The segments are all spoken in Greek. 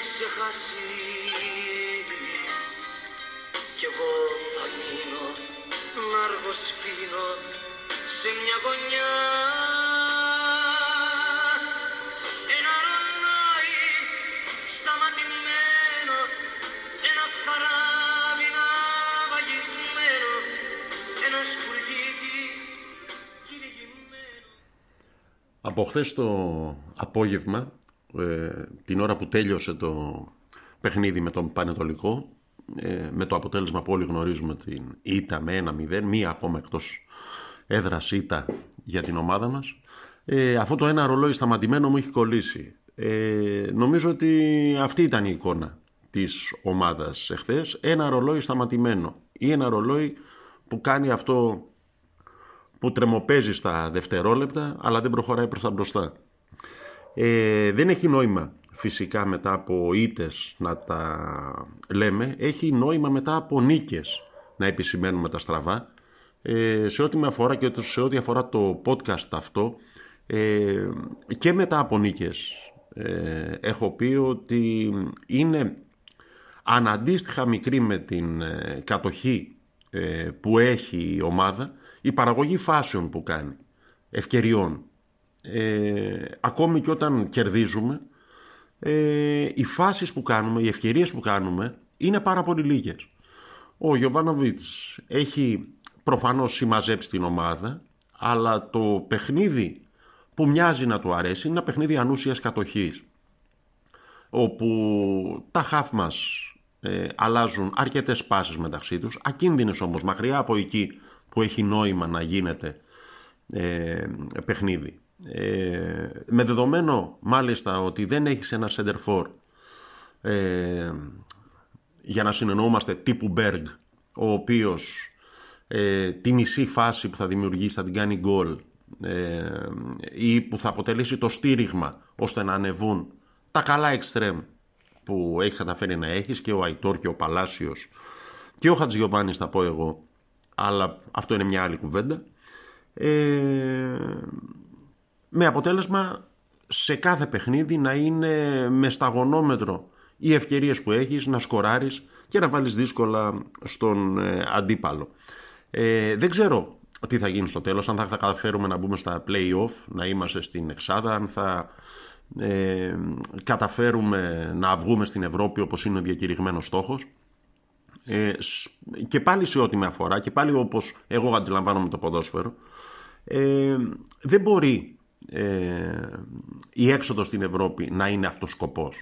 ξεχάσεις. Κι εγώ θα μείνω να αργοσπίνω σε μια γωνιά. Ένα ρολόι σταματημένο ένα καράβι να βαγισμένο ένας σπουργίτι κυνηγημένος. Από χθες το απόγευμα, ε, την ώρα που τέλειωσε το παιχνίδι με τον Πανετολικό, ε, με το αποτέλεσμα που όλοι γνωρίζουμε την ήττα με 1-0, μία ακόμα εκτός έδρας ήττα για την ομάδα μας, ε, αυτό το ένα ρολόι σταματημένο μου έχει κολλήσει. Ε, νομίζω ότι αυτή ήταν η εικόνα της ομάδας εχθές, ένα ρολόι σταματημένο ή ένα ρολόι που κάνει αυτό που τρεμοπαίζει στα δευτερόλεπτα αλλά δεν προχωράει προς τα μπροστά. Ε, δεν έχει νόημα φυσικά μετά από ήτες να τα λέμε, έχει νόημα μετά από νίκες να επισημαίνουμε τα στραβά. Ε, σε ό,τι με αφορά και σε ό,τι αφορά το podcast αυτό ε, και μετά από νίκες ε, έχω πει ότι είναι αναντίστοιχα μικρή με την ε, κατοχή ε, που έχει η ομάδα η παραγωγή φάσεων που κάνει, ευκαιριών. Ε, ακόμη και όταν κερδίζουμε, ε, οι φάσεις που κάνουμε, οι ευκαιρίες που κάνουμε είναι πάρα πολύ λίγες. Ο Γιωβάνοβιτς έχει προφανώς συμμαζέψει την ομάδα, αλλά το παιχνίδι που μοιάζει να του αρέσει είναι ένα παιχνίδι ανούσιας κατοχής, όπου τα χαφ μας ε, αλλάζουν αρκετές πάσεις μεταξύ τους, ακίνδυνες όμως, μακριά από εκεί που έχει νόημα να γίνεται ε, παιχνίδι. Ε, με δεδομένο μάλιστα ότι δεν έχεις ένα center for ε, για να συνεννοούμαστε τύπου Berg ο οποίος ε, τη μισή φάση που θα δημιουργήσει θα την κάνει γκολ ε, ή που θα αποτελέσει το στήριγμα ώστε να ανεβούν τα καλά εξτρέμ που έχεις καταφέρει να έχεις και ο Αϊτόρ και ο Παλάσιος και ο Χατζιωβάνης θα πω εγώ αλλά αυτό είναι μια άλλη κουβέντα. Ε, με αποτέλεσμα σε κάθε παιχνίδι να είναι με σταγονόμετρο οι ευκαιρίες που έχεις να σκοράρεις και να βάλεις δύσκολα στον ε, αντίπαλο. Ε, δεν ξέρω τι θα γίνει στο τέλος, αν θα, θα καταφέρουμε να μπούμε στα play-off, να είμαστε στην εξάδα, αν θα ε, καταφέρουμε να βγούμε στην Ευρώπη όπως είναι ο διακηρυγμένος στόχος. Ε, και πάλι σε ό,τι με αφορά και πάλι όπως εγώ αντιλαμβάνομαι το ποδόσφαιρο ε, δεν μπορεί ε, η έξοδος στην Ευρώπη να είναι αυτός σκοπός.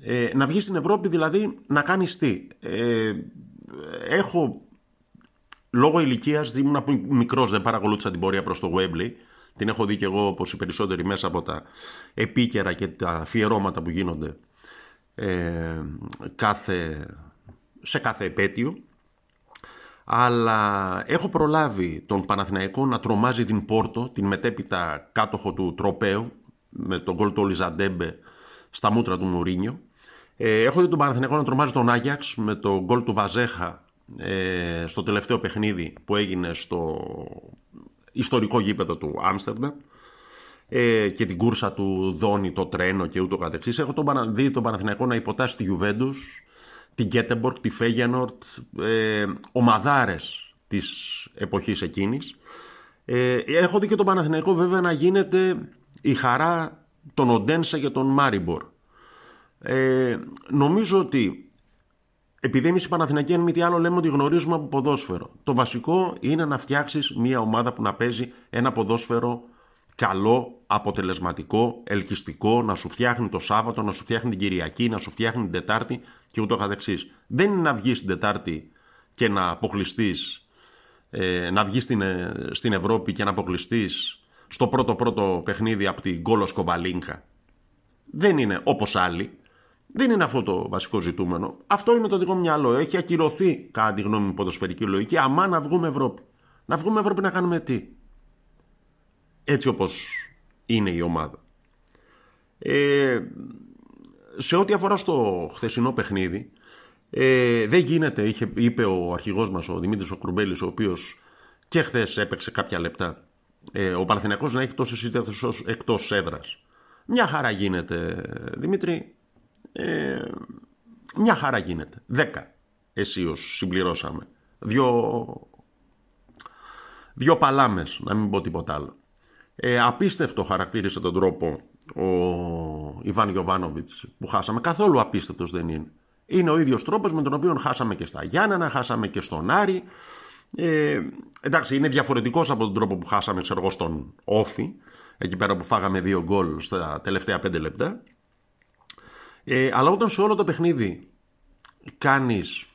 Ε, να βγει στην Ευρώπη δηλαδή να κάνει τι; Ε, έχω λόγω ηλικίας, ήμουν μικρός, δεν παρακολούθησα την πορεία προς το Webley. Την έχω δει και εγώ όπως οι περισσότεροι μέσα από τα επίκαιρα και τα αφιερώματα που γίνονται ε, κάθε σε κάθε επέτειο αλλά έχω προλάβει τον Παναθηναϊκό να τρομάζει την Πόρτο, την μετέπειτα κάτοχο του τροπέου, με τον γκολ του Ολιζαντέμπε στα μούτρα του Μουρίνιο. Ε, έχω δει τον Παναθηναϊκό να τρομάζει τον Άγιαξ με τον γκολ του Βαζέχα ε, στο τελευταίο παιχνίδι που έγινε στο ιστορικό γήπεδο του Άμστερνταμ ε, και την κούρσα του Δόνι, το τρένο και ούτω καθεξής. Έχω τον, δει τον Παναθηναϊκό να υποτάσσει τη Γιουβέντους την Γκέτεμπορκ, τη Φέγενορτ, ε, ομαδάρες της εποχής εκείνης. Ε, έχω δει και τον Παναθηναϊκό βέβαια να γίνεται η χαρά των Οντένσα και των Μάριμπορ. Ε, νομίζω ότι επειδή εμείς οι Παναθηναϊκοί, αν μη τι άλλο, λέμε ότι γνωρίζουμε από ποδόσφαιρο. Το βασικό είναι να φτιάξεις μια ομάδα που να παίζει ένα ποδόσφαιρο καλό, αποτελεσματικό, ελκυστικό, να σου φτιάχνει το Σάββατο, να σου φτιάχνει την Κυριακή, να σου φτιάχνει την Τετάρτη και ούτω καθεξής. Δεν είναι να βγεις την Τετάρτη και να αποκλειστείς, ε, να βγεις στην, ε, στην Ευρώπη και να αποκλειστείς στο πρώτο πρώτο παιχνίδι από την Γκόλο Σκοβαλίνκα. Δεν είναι όπως άλλοι. Δεν είναι αυτό το βασικό ζητούμενο. Αυτό είναι το δικό μου μυαλό. Έχει ακυρωθεί, κατά τη γνώμη μου, ποδοσφαιρική λογική. Αμά να βγούμε Ευρώπη. Να βγούμε Ευρώπη να κάνουμε τι; Έτσι όπως είναι η ομάδα. Ε, σε ό,τι αφορά στο χθεσινό παιχνίδι, ε, δεν γίνεται, είχε, είπε ο αρχηγός μας, ο Δημήτρης ο Κρουμπέλης, ο οποίος και χθες έπαιξε κάποια λεπτά, ε, ο Παναθηναϊκός να έχει τόσες ήττες εκτός έδρας. Μια χαρά γίνεται, Δημήτρη, ε, μια χαρά γίνεται. Δέκα αισίως συμπληρώσαμε. Δυο, δυο παλάμες, να μην πω τίποτα άλλο. Ε, απίστευτο χαρακτήρισε τον τρόπο ο Ιβάν Γιωβάνοβιτς που χάσαμε. Καθόλου απίστευτος δεν είναι. Είναι ο ίδιος τρόπος με τον οποίο χάσαμε και στα Γιάννενα, χάσαμε και στον Άρη. Ε, εντάξει, είναι διαφορετικός από τον τρόπο που χάσαμε ξέρω εγώ, στον Όφη, εκεί πέρα που φάγαμε δύο γκολ στα τελευταία πέντε λεπτά. Ε, αλλά όταν σε όλο το παιχνίδι κάνεις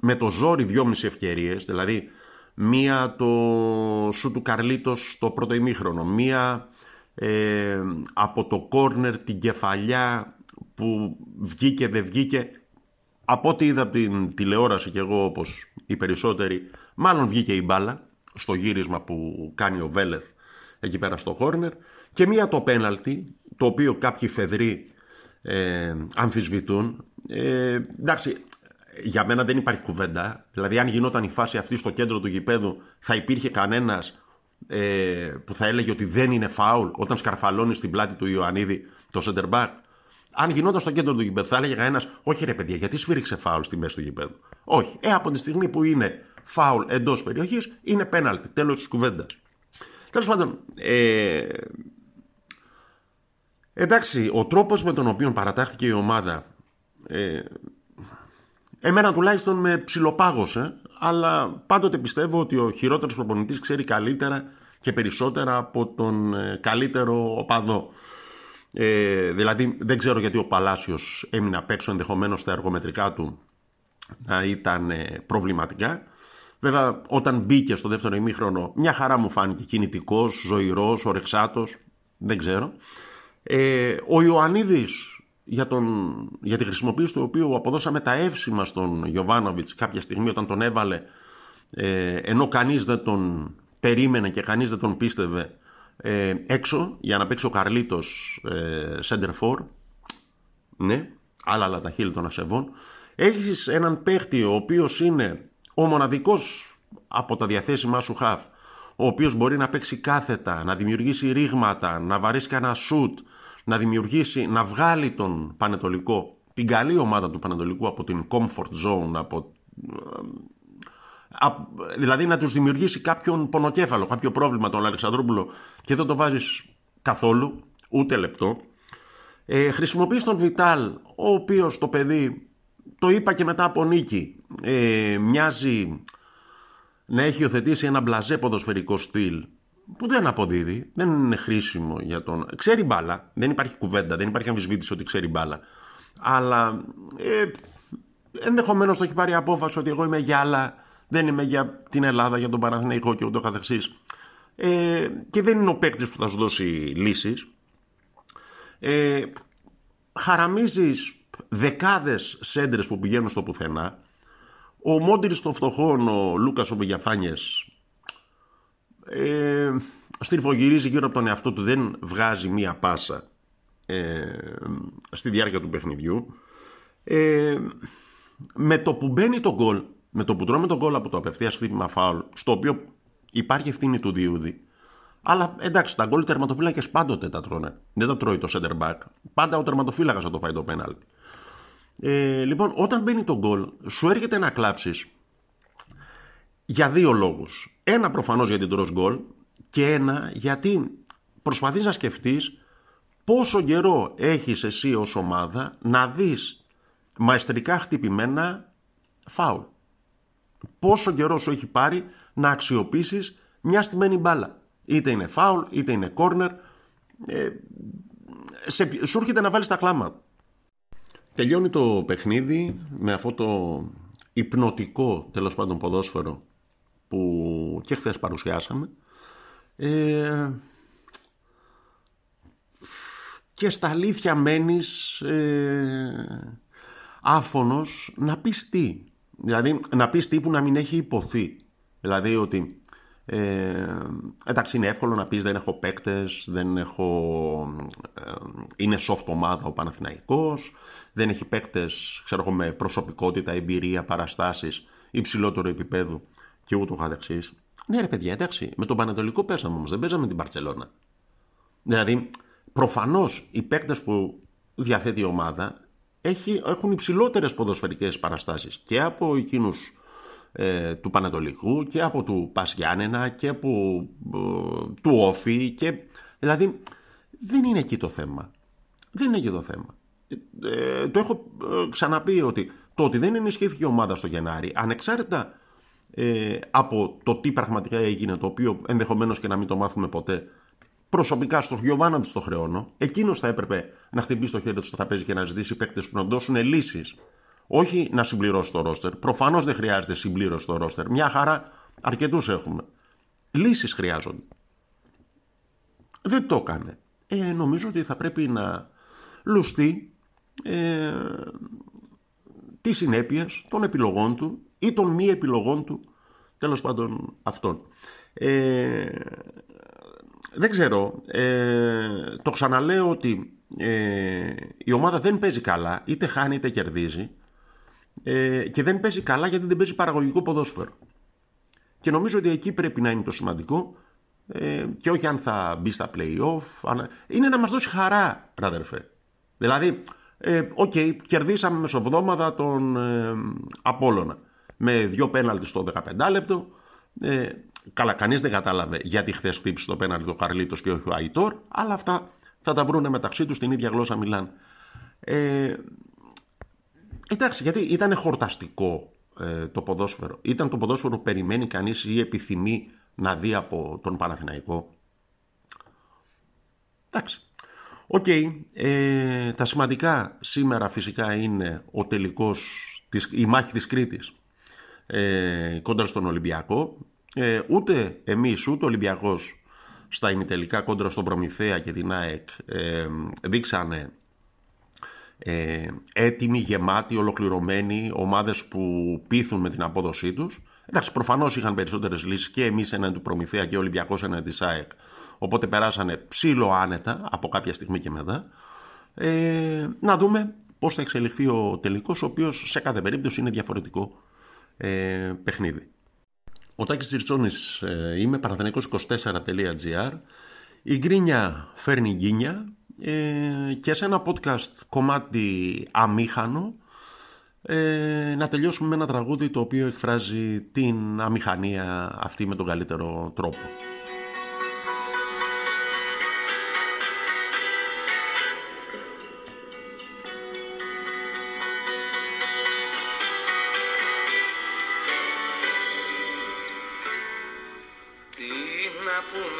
με το ζόρι δυόμιση ευκαιρίες, δηλαδή μία το σου του Καρλίτος στο πρώτο ημίχρονο, μία ε, από το κόρνερ την κεφαλιά που βγήκε δεν βγήκε. Από ό,τι είδα από την τηλεόραση και εγώ όπως οι περισσότεροι μάλλον βγήκε η μπάλα στο γύρισμα που κάνει ο Βέλεθ εκεί πέρα στο κόρνερ και μία το πέναλτι το οποίο κάποιοι φεδροί ε, αμφισβητούν. Ε, εντάξει για μένα δεν υπάρχει κουβέντα δηλαδή αν γινόταν η φάση αυτή στο κέντρο του γηπέδου θα υπήρχε κανένας ε, που θα έλεγε ότι δεν είναι φάουλ όταν σκαρφαλώνει στην πλάτη του Ιωαννίδη το center back. Αν γινόταν στο κέντρο του γηπέδου, θα έλεγε κανένας, Όχι ρε παιδιά, γιατί σφύριξε φάουλ στη μέση του γηπέδου. Όχι. Ε, από τη στιγμή που είναι φάουλ εντός περιοχής, είναι πέναλτι. Τέλος της κουβέντας. Τέλος πάντων, ε, εντάξει, ο τρόπος με τον οποίο παρατάχθηκε η ομάδα. Ε, εμένα τουλάχιστον με ψιλοπάγωσε, αλλά πάντοτε πιστεύω ότι ο χειρότερος προπονητής ξέρει καλύτερα και περισσότερα από τον ε, καλύτερο οπαδό. Ε, δηλαδή δεν ξέρω γιατί ο Παλάσιος έμεινε απ' έξω ενδεχομένως τα εργομετρικά του να ήταν ε, προβληματικά. Βέβαια όταν μπήκε στο δεύτερο ημίχρονο μια χαρά μου φάνηκε κινητικός, ζωηρός, ορεξάτος, δεν ξέρω. Ε, ο Ιωαννίδης για, τον, για τη χρησιμοποίηση του οποίου αποδώσαμε τα εύσημα στον Γιωβάνοβιτς κάποια στιγμή όταν τον έβαλε ε, ενώ κανείς δεν τον περίμενε και κανείς δεν τον πίστευε ε, έξω για να παίξει ο Καρλίτος ε, center for ναι, άλλα άλλα τα χείλη των ασεβών. Έχεις έναν παίχτη ο οποίος είναι ο μοναδικός από τα διαθέσιμά σου χαφ ο οποίος μπορεί να παίξει κάθετα, να δημιουργήσει ρήγματα, να βαρύσει κανένα σουτ, να δημιουργήσει, να βγάλει τον Πανετολικό, την καλή ομάδα του Πανετολικού από την comfort zone, από, δηλαδή να τους δημιουργήσει κάποιον πονοκέφαλο, κάποιο πρόβλημα τον Αλεξανδρόπουλο και δεν το βάζεις καθόλου, ούτε λεπτό. Ε, χρησιμοποιείς τον Βιτάλ, ο οποίος το παιδί, το είπα και μετά από νίκη, ε, μοιάζει να έχει υιοθετήσει ένα μπλαζέ ποδοσφαιρικό στυλ που δεν αποδίδει, δεν είναι χρήσιμο για τον. Ξέρει μπάλα, δεν υπάρχει κουβέντα, δεν υπάρχει αμφισβήτηση ότι ξέρει μπάλα. Αλλά ε, ενδεχομένως το έχει πάρει απόφαση ότι εγώ είμαι για άλλα, δεν είμαι για την Ελλάδα, για τον Παναθηναϊκό και ούτω καθεξής. Ε, και δεν είναι ο παίκτης που θα σου δώσει λύσεις. Ε, Χαραμίζεις δεκάδες σέντρες που πηγαίνουν στο πουθενά. Ο Μόντιρ των φτωχών, ο Λούκας ο ε, στριφογυρίζει γύρω από τον εαυτό του, δεν βγάζει μία πάσα ε, στη διάρκεια του παιχνιδιού. Ε, με το που μπαίνει το γκολ, με το που τρώμε το γκολ από το απευθείας χτύπημα φάουλ, στο οποίο υπάρχει ευθύνη του Διούδη, αλλά εντάξει, τα γκολ τερματοφύλακες πάντοτε τα τρώνε. Δεν τα τρώει το center back. Πάντα ο τερματοφύλακας θα το φάει το πέναλτι. Ε, λοιπόν, όταν μπαίνει το γκολ, σου έρχεται να κλάψεις για δύο λόγους. Ένα προφανώς γιατί τρως γκολ και ένα γιατί προσπαθείς να σκεφτείς πόσο καιρό έχεις εσύ ως ομάδα να δεις μαεστρικά χτυπημένα φάουλ. Πόσο καιρό σου έχει πάρει να αξιοποιήσεις μια στημένη μπάλα. Είτε είναι φάουλ, είτε είναι κόρνερ. Ε, σε, σου έρχεται να βάλεις τα κλάματα. Τελειώνει το παιχνίδι με αυτό το υπνοτικό τέλος πάντων ποδόσφαιρο που και χθες παρουσιάσαμε ε, και στα αλήθεια μένεις ε, άφωνος να πεις τι. Δηλαδή να πεις τι που να μην έχει υποθεί. Δηλαδή ότι ε, εντάξει είναι εύκολο να πεις δεν έχω παίκτες, δεν έχω, ε, είναι soft ομάδα ο Παναθηναϊκός, δεν έχει παίκτες ξέρω εγώ με προσωπικότητα, εμπειρία, παραστάσεις υψηλότερο επίπεδου και ούτω καθεξής. Ναι, ρε παιδιά, εντάξει, με τον Πανατολικό πέσαμε όμως, δεν παίζαμε την Παρσελώνα. Δηλαδή, προφανώς οι παίκτες που διαθέτει η ομάδα έχει, έχουν υψηλότερες ποδοσφαιρικές παραστάσεις και από εκείνους ε, του Πανατολικού και από του Πασγιάννενα και από ε, του Όφη και δηλαδή δεν είναι εκεί το θέμα. Δεν είναι εκεί το θέμα. Ε, το έχω ξαναπεί ότι το ότι δεν ενισχύθηκε η ομάδα στο Γενάρη ανεξάρτητα από το τι πραγματικά έγινε το οποίο ενδεχομένως και να μην το μάθουμε ποτέ προσωπικά στο Γιωβάνα του το χρεώνω. Εκείνος θα έπρεπε να χτυπήσει το χέρι του στο τραπέζι και να ζητήσει παίκτες που να δώσουν λύσεις. Όχι να συμπληρώσει το ρόστερ. Προφανώς δεν χρειάζεται συμπλήρωση το ρόστερ. Μια χαρά αρκετούς έχουμε. Λύσεις χρειάζονται. Δεν το έκανε. Ε, νομίζω ότι θα πρέπει να λουστεί ε, τις συνέπειες των επιλογών του ή των μη επιλογών του τέλος πάντων αυτών. Ε, δεν ξέρω. Ε, το ξαναλέω ότι ε, η ομάδα δεν παίζει καλά, είτε χάνει είτε κερδίζει. Ε, και δεν παίζει καλά γιατί δεν παίζει παραγωγικό ποδόσφαιρο. Και νομίζω ότι εκεί πρέπει να είναι το σημαντικό ε, και όχι αν θα μπει στα play-off. Είναι να μας δώσει χαρά, ρε αδερφέ. Δηλαδή, ε, OK, okay, κερδίσαμε μεσοβδόμαδα τον ε, Απόλλωνα με δύο πέναλτις στο 15 λεπτό. Ε, Καλά, κανείς δεν κατάλαβε γιατί χθες χτύπησε το πέναλτι ο Καρλίτος και όχι ο Αϊτόρ, αλλά αυτά θα τα βρούνε μεταξύ τους, την ίδια γλώσσα μιλάνε. Ε, εντάξει, γιατί ήταν χορταστικό ε, το ποδόσφαιρο. Ήταν το ποδόσφαιρο που περιμένει κανείς ή επιθυμεί να δει από τον Παναθηναϊκό. Εντάξει. Οκ. ε, τα σημαντικά σήμερα φυσικά είναι ο τελικός, η μάχη της Κρήτης ε, κόντρα στον Ολυμπιακό ε, ούτε εμείς ούτε ο Ολυμπιακός στα ημιτελικά κόντρα στον Προμηθέα και την ΑΕΚ ε, δείξανε ε, έτοιμοι, γεμάτοι, ολοκληρωμένοι ομάδες που πείθουν με την απόδοσή τους. Εντάξει, προφανώς είχαν περισσότερες λύσεις και εμείς έναν του Προμηθέα και ο Ολυμπιακός έναν της ΑΕΚ. Οπότε περάσανε ψήλο άνετα από κάποια στιγμή και μετά. Ε, να δούμε πώς θα εξελιχθεί ο τελικός, ο οποίος σε κάθε περίπτωση είναι διαφορετικό ε, παιχνίδι. Ο Τάκης Τσιρτσόνης ε, είμαι, παραθενικός24.gr. Η γκρίνια φέρνει γκίνια ε, και σε ένα podcast κομμάτι αμήχανο ε, να τελειώσουμε με ένα τραγούδι το οποίο εκφράζει την αμηχανία αυτή με τον καλύτερο τρόπο.